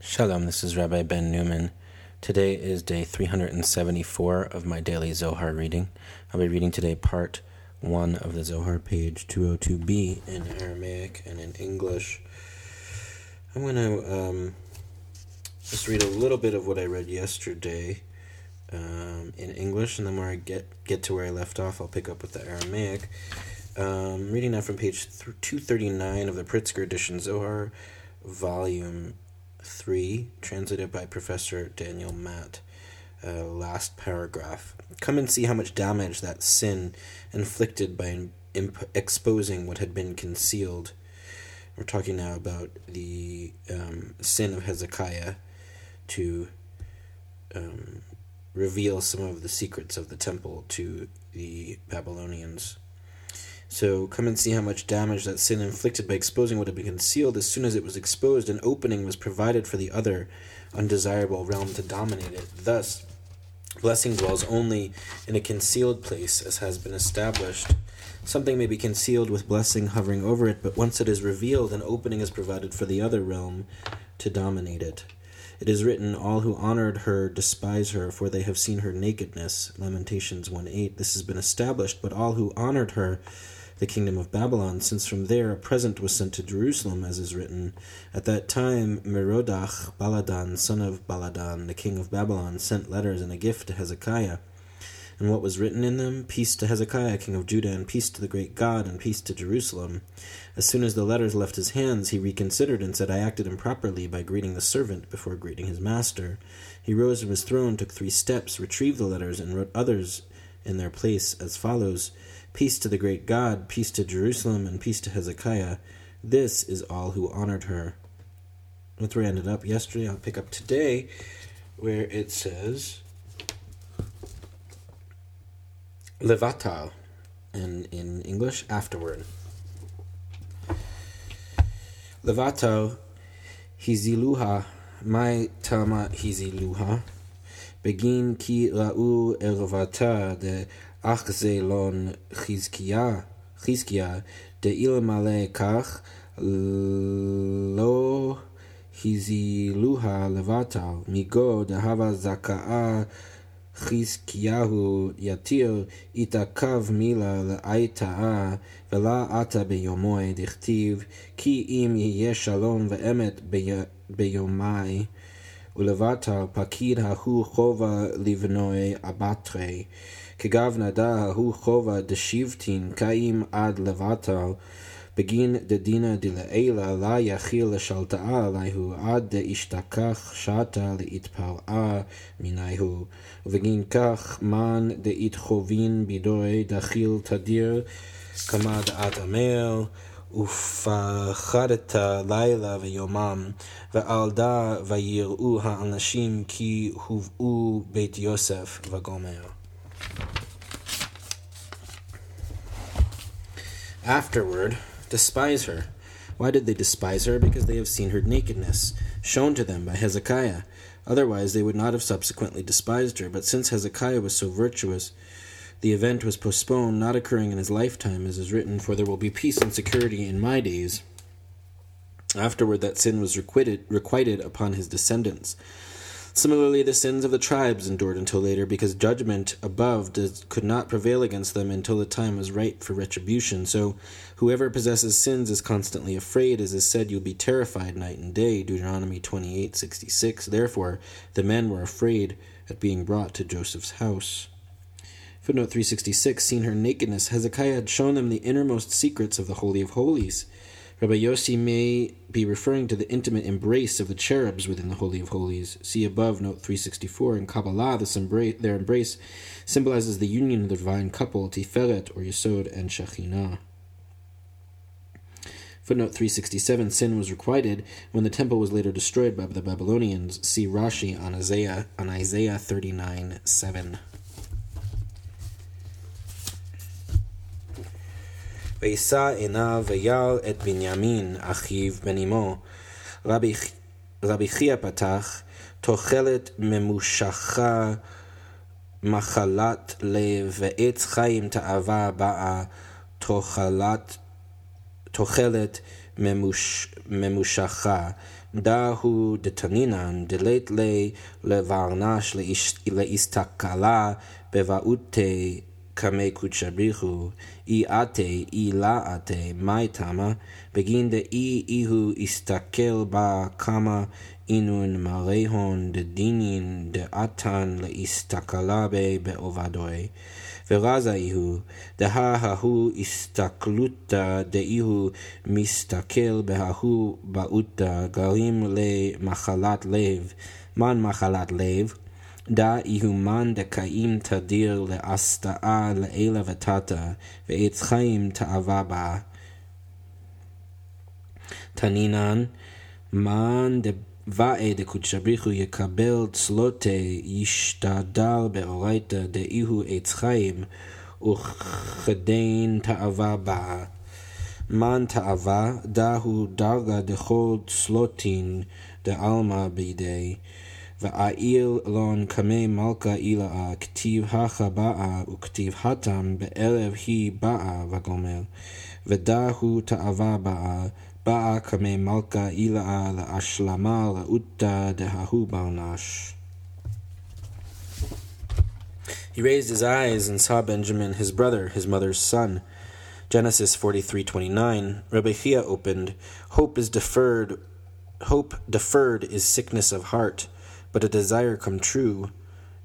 Shalom, this is Rabbi Ben Newman. Today is day 374 of my daily Zohar reading. I'll be reading today part 1 of the Zohar, page 202b in Aramaic and in English. I'm going to um, just read a little bit of what I read yesterday um, in English, and then where I get, get to where I left off, I'll pick up with the Aramaic. Um, reading now from page 239 of the Pritzker edition Zohar, volume 3, translated by Professor Daniel Matt. Uh, last paragraph. Come and see how much damage that sin inflicted by imp- exposing what had been concealed. We're talking now about the um, sin of Hezekiah to um, reveal some of the secrets of the temple to the Babylonians. So come and see how much damage that sin inflicted by exposing what had been concealed. As soon as it was exposed, an opening was provided for the other undesirable realm to dominate it. Thus, blessing dwells only in a concealed place, as has been established. Something may be concealed with blessing hovering over it, but once it is revealed, an opening is provided for the other realm to dominate it. It is written, All who honored her despise her, for they have seen her nakedness. Lamentations 1 8. This has been established, but all who honored her the kingdom of Babylon, since from there a present was sent to Jerusalem, as is written. At that time, Merodach, Baladan, son of Baladan, the king of Babylon, sent letters and a gift to Hezekiah. And what was written in them? Peace to Hezekiah, king of Judah, and peace to the great God, and peace to Jerusalem. As soon as the letters left his hands, he reconsidered and said, I acted improperly by greeting the servant before greeting his master. He rose from his throne, took three steps, retrieved the letters, and wrote others in their place as follows Peace to the great God, peace to Jerusalem, and peace to Hezekiah. This is all who honored her. That's where I ended up yesterday. I'll pick up today where it says Levatal, and in English, afterward. Levatal hiziluha, my tama hiziluha, begin ki ra'u ervata de אך זה לא חזקיה, חזקיה, דאלמלא כך, לא הזילוה לבטל, מגו דהבה זכאה חזקיהו יתיר, התעכב מילה לאייתאה, ולא עתה ביומוי, דכתיב, כי אם יהיה שלום ואמת ביומי, ולבטל פקיד ההוא חובה לבנוי אבטרי. כגב ההוא חובה דשיבטין קאים עד לבטל בגין דדינא דלעילא לה יכיל לשלטאה עליהו עד דאשתכח שתה להתפרעה מניהו ובגין כך מן דאתחובין בידוי דחיל תדיר כמה דעת המל ופחדת לילה ויומם, ועל דא ויראו האנשים כי הובאו בית יוסף וגומר. Afterward, despise her. Why did they despise her? Because they have seen her nakedness, shown to them by Hezekiah. Otherwise, they would not have subsequently despised her. But since Hezekiah was so virtuous, the event was postponed, not occurring in his lifetime, as is written, For there will be peace and security in my days. Afterward, that sin was requited, requited upon his descendants. Similarly, the sins of the tribes endured until later, because judgment above does, could not prevail against them until the time was ripe for retribution. So, whoever possesses sins is constantly afraid, as is said, you'll be terrified night and day. Deuteronomy twenty-eight sixty-six. Therefore, the men were afraid at being brought to Joseph's house. Footnote 366 Seen her nakedness, Hezekiah had shown them the innermost secrets of the Holy of Holies. Rabbi Yossi may be referring to the intimate embrace of the cherubs within the Holy of Holies. See above, note 364. In Kabbalah, this embrace, their embrace symbolizes the union of the divine couple, Tiferet, or Yesod, and Shekhinah. Footnote 367 Sin was requited when the temple was later destroyed by the Babylonians. See Rashi on Isaiah, on Isaiah 39 7. וישא עיניו ויל את בנימין אחיו בן אמו. רבי, רבי חייא פתח, תוחלת ממושכה מחלת לב ועץ חיים תאווה באה תוחלת, תוחלת ממושכה, דהו דתנינן, דלית לי לברנש להסתכלה בבעותי קמי קודשא בריחו, אי עתה, אי לא עתה, מאי תמה, בגין דאי איהו הסתכל בה כמה אינון מרהון דדינין דעתן להסתכלה בי בעובדוי. ורזה איהו, דהה ההוא הסתכלותא דאיהו מסתכל בההוא בעותא גרים למחלת לב, מן מחלת לב, דא איהומן דקאים תדיר לאסתאה לעילה ותתא, ועץ חיים תאווה בה. תנינן, מן דבאי דקודשא בריחו יקבל צלותי ישתדל באורייתא דאיהו עץ חיים, וכדין תאווה בה. מן תאווה, דהו דרגה דכל צלוטין דעלמא בידי. Va'il lon kame malka ila'a k'tiv hacha ba'a u'k'tiv hatam be'erev hi ba'a v'gomer v'dahu ta'ava ba'a ba'a kame malka ila'a la'ashlama la'utta dehahu barnash. He raised his eyes and saw Benjamin, his brother, his mother's son. Genesis 43:29. Rabbi Chia opened, "Hope is deferred. Hope deferred is sickness of heart." But a desire come true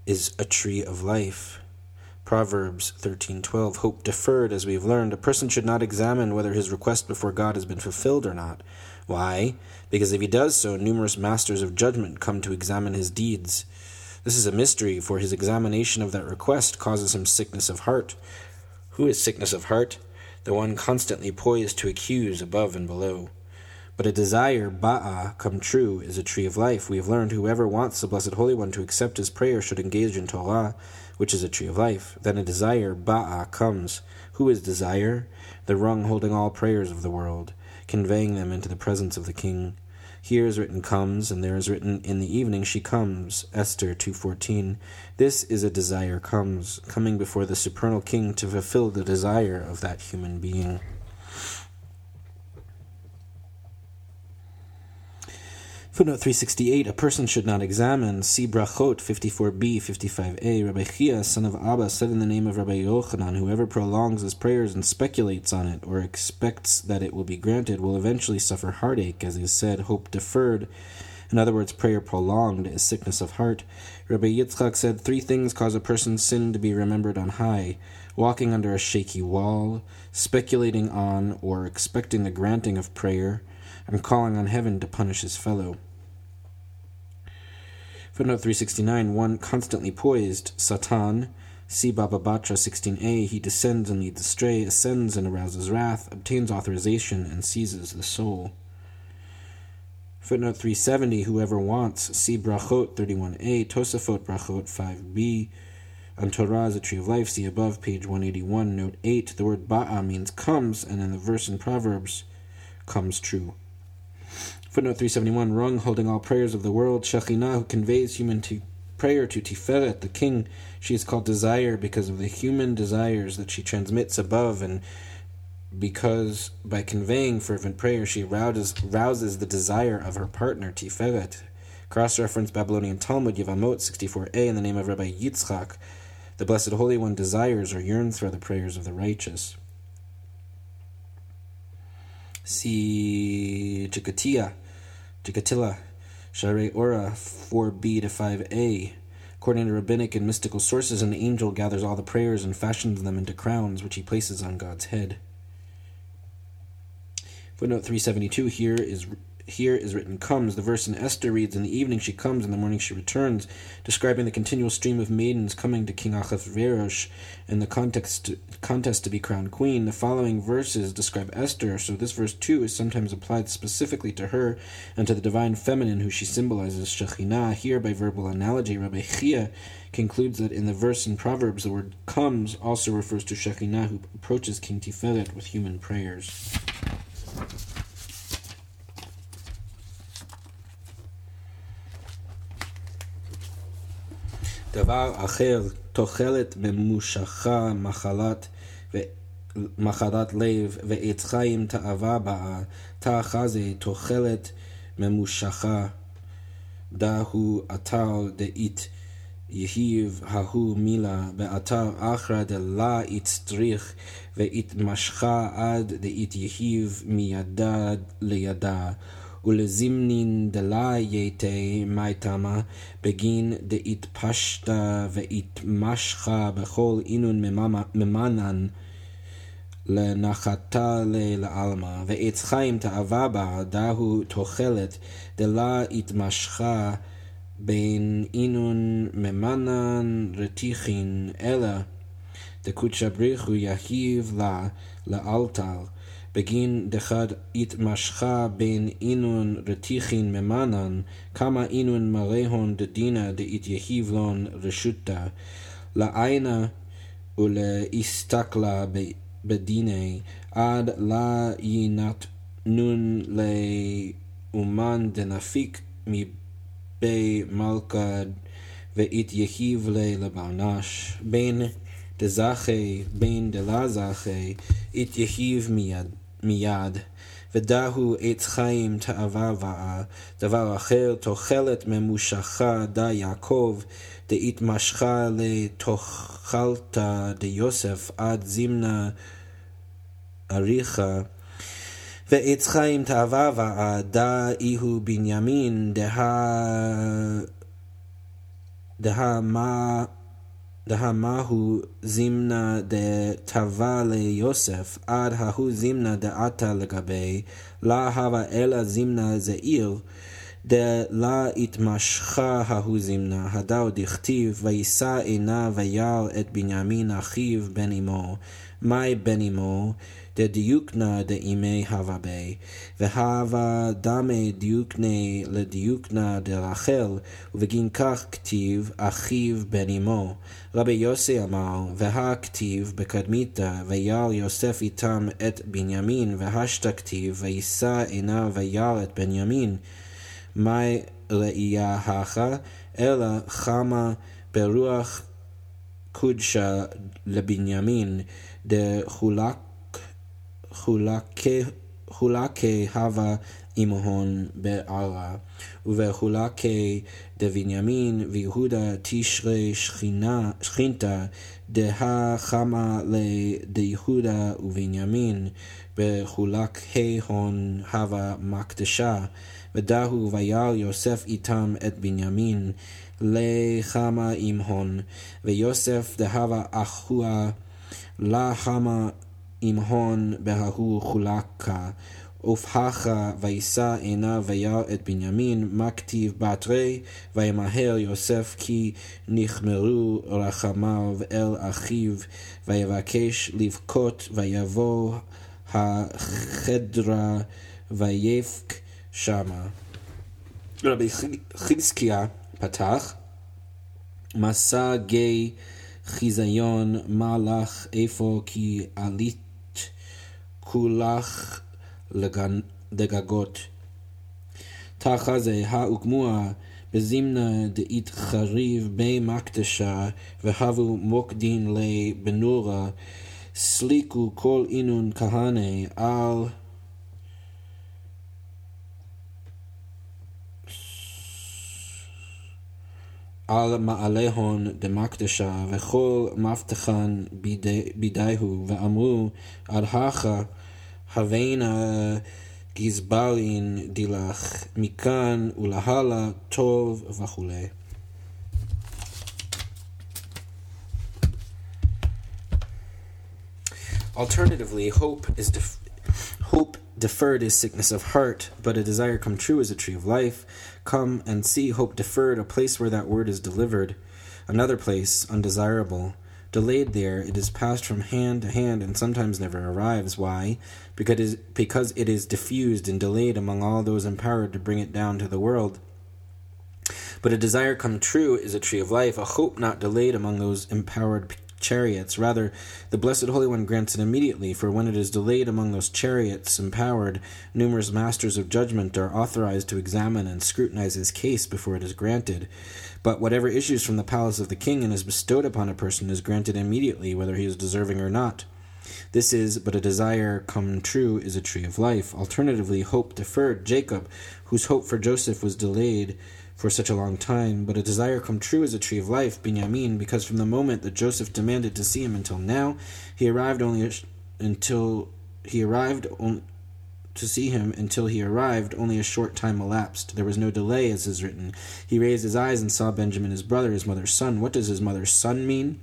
is a tree of life. Proverbs 13:12 Hope deferred as we have learned a person should not examine whether his request before God has been fulfilled or not. Why? Because if he does so numerous masters of judgment come to examine his deeds. This is a mystery for his examination of that request causes him sickness of heart. Who is sickness of heart? The one constantly poised to accuse above and below. But a desire, ba'a, come true, is a tree of life. We have learned whoever wants the Blessed Holy One to accept his prayer should engage in Torah, which is a tree of life. Then a desire, ba'a, comes. Who is desire? The rung holding all prayers of the world, conveying them into the presence of the king. Here is written comes, and there is written in the evening she comes. Esther 2.14. This is a desire comes, coming before the supernal king to fulfill the desire of that human being. Footnote 368 A person should not examine. See Brachot 54b, 55a. Rabbi Chia, son of Abba, said in the name of Rabbi Yochanan Whoever prolongs his prayers and speculates on it, or expects that it will be granted, will eventually suffer heartache, as is said, hope deferred. In other words, prayer prolonged is sickness of heart. Rabbi Yitzchak said three things cause a person's sin to be remembered on high walking under a shaky wall, speculating on or expecting the granting of prayer and calling on heaven to punish his fellow. Footnote 369 One constantly poised, Satan, see Baba Batra 16a, he descends and leads astray, ascends and arouses wrath, obtains authorization, and seizes the soul. Footnote 370 Whoever wants, see Brachot 31a, Tosafot Brachot 5b, on Torah is a tree of life, see above, page 181, note 8. The word ba'a means comes, and in the verse in Proverbs, comes true. Footnote 371 Rung, holding all prayers of the world, Shekhinah, who conveys human to prayer to Tiferet, the king. She is called desire because of the human desires that she transmits above, and because by conveying fervent prayer she rouses, rouses the desire of her partner, Tiferet. Cross reference Babylonian Talmud, Yevamot 64a, in the name of Rabbi Yitzchak. The Blessed Holy One desires or yearns for the prayers of the righteous. See Chikatia Gikatilla, Sha'arei Orah 4b to 5a. According to rabbinic and mystical sources, an angel gathers all the prayers and fashions them into crowns, which he places on God's head. Footnote 372 here is here is written comes. The verse in Esther reads, In the evening she comes, in the morning she returns, describing the continual stream of maidens coming to King Achashverosh in the context contest to be crowned queen. The following verses describe Esther, so this verse too is sometimes applied specifically to her and to the divine feminine who she symbolizes, Shekhinah. Here, by verbal analogy, Rabbi Chia concludes that in the verse in Proverbs, the word comes also refers to Shekhinah who approaches King Tiferet with human prayers. דבר אחר, תוחלת ממושכה, מחלת מחלת לב ועץ חיים תאווה באה, תא חזה תוחלת ממושכה, דהו אתר דאית יהיב ההוא מילה, באתר אחרא דלה יצטריך ויתמשכה עד דאית יהיב מידה לידה. ולזימנין דלה יתה מי תמה, בגין דאתפשטה ואתמשכה בכל אינון ממנן לנחתה לעלמא, ועץ חיים תאווה בה, דהו תוחלת, דלה התמשכה בין אינון ממנן רתיחין, אלא דקודשא בריחו יהיב לה לאלתר. בגין דחד התמשכה בין אינון רתיחין ממנן, כמה אינון מלאהון דדינא דאתיהיבלון רשותא, לעינה ולהסתכלה בדיני, עד לה יינתנון לאומן דנפיק מבי מלכה ואתיהיב לבענש, בין דזכי בין דלה זכי, אתיהיב מיד. מיד, ודהו עץ חיים תאווה באה, דבר אחר תוחלת ממושכה דה יעקב, דהתמשכה לתוכלת דיוסף עד זמנה אריכה. ועץ חיים תאווה באה, דה איהו בנימין, דה מה דהמהו זימנה דתבה ליוסף, עד ההוא זימנה דעתה לגבי, לה הווה אלא זימנה זעיר, דלה התמשכה ההוא זימנה, הדאו דכתיב, וישא עינה וירא את בנימין אחיו בן אמו, מאי בן אמו, דדיוקנה דאימי הווה בי, והווה דמי דיוקנה לדיוקנה דרחל, ובגין כך כתיב אחיו בן אמו. רבי יוסי אמר, והכתיב בקדמיתא, וירא יוסף איתם את בנימין, והשתא כתיב, וישא עיניו וירא את בנימין. מאי ראייה הכה, אלא חמה ברוח קודשה לבנימין, דחולק חולקי הווה עמהון בערה, ובחולקי דבנימין ויהודה תשרי שכינתה דה חמה ליהודה ובנימין, בחולקי הון הווה מקדשה, ודהו וירא יוסף איתם את בנימין, לחמה עמהון, ויוסף דהבה אחוה לחמה עם הון בההוא חולקה, ופחה וישא עיניו וירא את בנימין, מה כתיב בתרי, וימהר יוסף כי נכמרו רחמיו אל אחיו, ויבקש לבכות, ויבוא החדרה ויפק שמה. רבי חזקיה פתח, מסע גיא חיזיון, מה לך איפה כי עלית כולך לגגות. תחזה האוגמוה בזימנה דאית חריב בי מקדשה והבו מוקדין לי בנורה סליקו כל אינון כהנה על על מעליהון דמקדשה, וכל מבטחן בידיהו, ואמרו, עד הכה הווינה גזברין דילך, מכאן ולהלה טוב וכולי. Alternatively, hope is def- hope deferred is sickness of heart, but a desire come true is a tree of life. Come and see hope deferred, a place where that word is delivered. Another place, undesirable. Delayed there, it is passed from hand to hand and sometimes never arrives. Why? Because it is, diffused and delayed among all those empowered to bring it down to the world. But a desire come true is a tree of life, a hope not delayed among those empowered chariots. Rather, the Blessed Holy One grants it immediately, for when it is delayed among those chariots empowered, numerous masters of judgment are authorized to examine and scrutinize his case before it is granted. But whatever issues from the palace of the king and is bestowed upon a person is granted immediately, whether he is deserving or not. This is, but a desire come true is a tree of life. Alternatively, hope deferred, Jacob, whose hope for Joseph was delayed for such a long time, but a desire come true is a tree of life, Binyamin, because from the moment that Joseph demanded to see him until now, he arrived only sh- until he arrived on, to see him until he arrived, only a short time elapsed. There was no delay, as is written. He raised his eyes and saw Benjamin, his brother, his mother's son. What does his mother's son mean?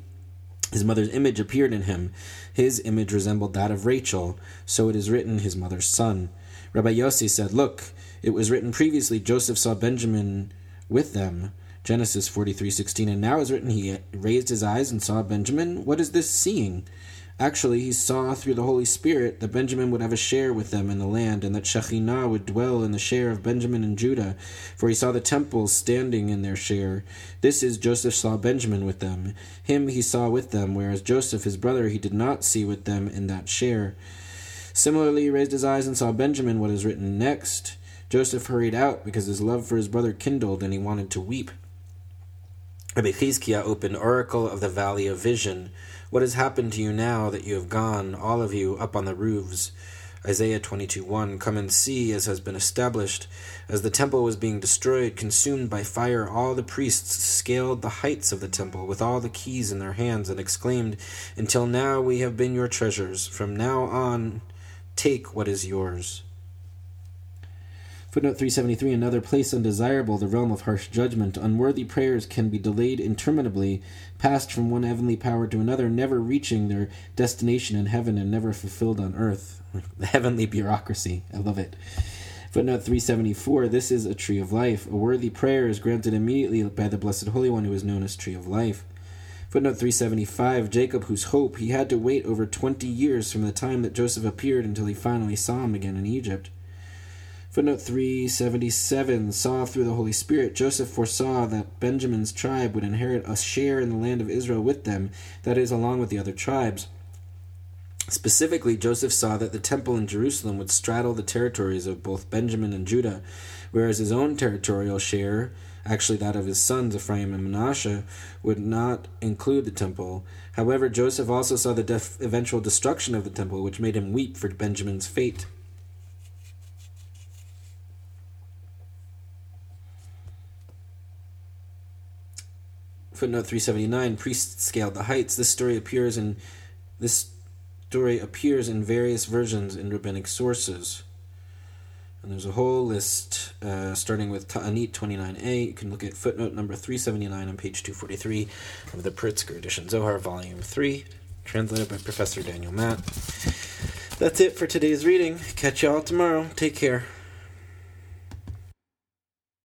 His mother's image appeared in him. His image resembled that of Rachel, so it is written, his mother's son. Rabbi Yossi said, Look, it was written previously, Joseph saw Benjamin with them. Genesis 43:16 and now is written he raised his eyes and saw Benjamin what is this seeing Actually, he saw through the Holy Spirit that Benjamin would have a share with them in the land, and that Shekhinah would dwell in the share of Benjamin and Judah, for he saw the temples standing in their share. This is Joseph saw Benjamin with them. Him he saw with them, whereas Joseph, his brother, he did not see with them in that share. Similarly, he raised his eyes and saw Benjamin, what is written next. Joseph hurried out because his love for his brother kindled, and he wanted to weep. Rabbi Chizkiah opened Oracle of the Valley of Vision. What has happened to you now that you have gone, all of you, up on the roofs? Isaiah 22 1 Come and see, as has been established. As the temple was being destroyed, consumed by fire, all the priests scaled the heights of the temple with all the keys in their hands and exclaimed, Until now we have been your treasures. From now on, take what is yours. Footnote 373 Another place undesirable, the realm of harsh judgment. Unworthy prayers can be delayed interminably, passed from one heavenly power to another, never reaching their destination in heaven and never fulfilled on earth. The heavenly bureaucracy. I love it. Footnote 374 This is a tree of life. A worthy prayer is granted immediately by the Blessed Holy One, who is known as Tree of Life. Footnote 375 Jacob, whose hope he had to wait over 20 years from the time that Joseph appeared until he finally saw him again in Egypt. Footnote 377 saw through the Holy Spirit, Joseph foresaw that Benjamin's tribe would inherit a share in the land of Israel with them, that is, along with the other tribes. Specifically, Joseph saw that the temple in Jerusalem would straddle the territories of both Benjamin and Judah, whereas his own territorial share, actually that of his sons Ephraim and Manasseh, would not include the temple. However, Joseph also saw the def- eventual destruction of the temple, which made him weep for Benjamin's fate. Footnote 379 Priests scaled the heights. This story appears in this story appears in various versions in rabbinic sources. And there's a whole list uh, starting with Ta'anit 29a. You can look at footnote number 379 on page 243 of the Pritzker edition, Zohar volume 3, translated by Professor Daniel Matt. That's it for today's reading. Catch y'all tomorrow. Take care.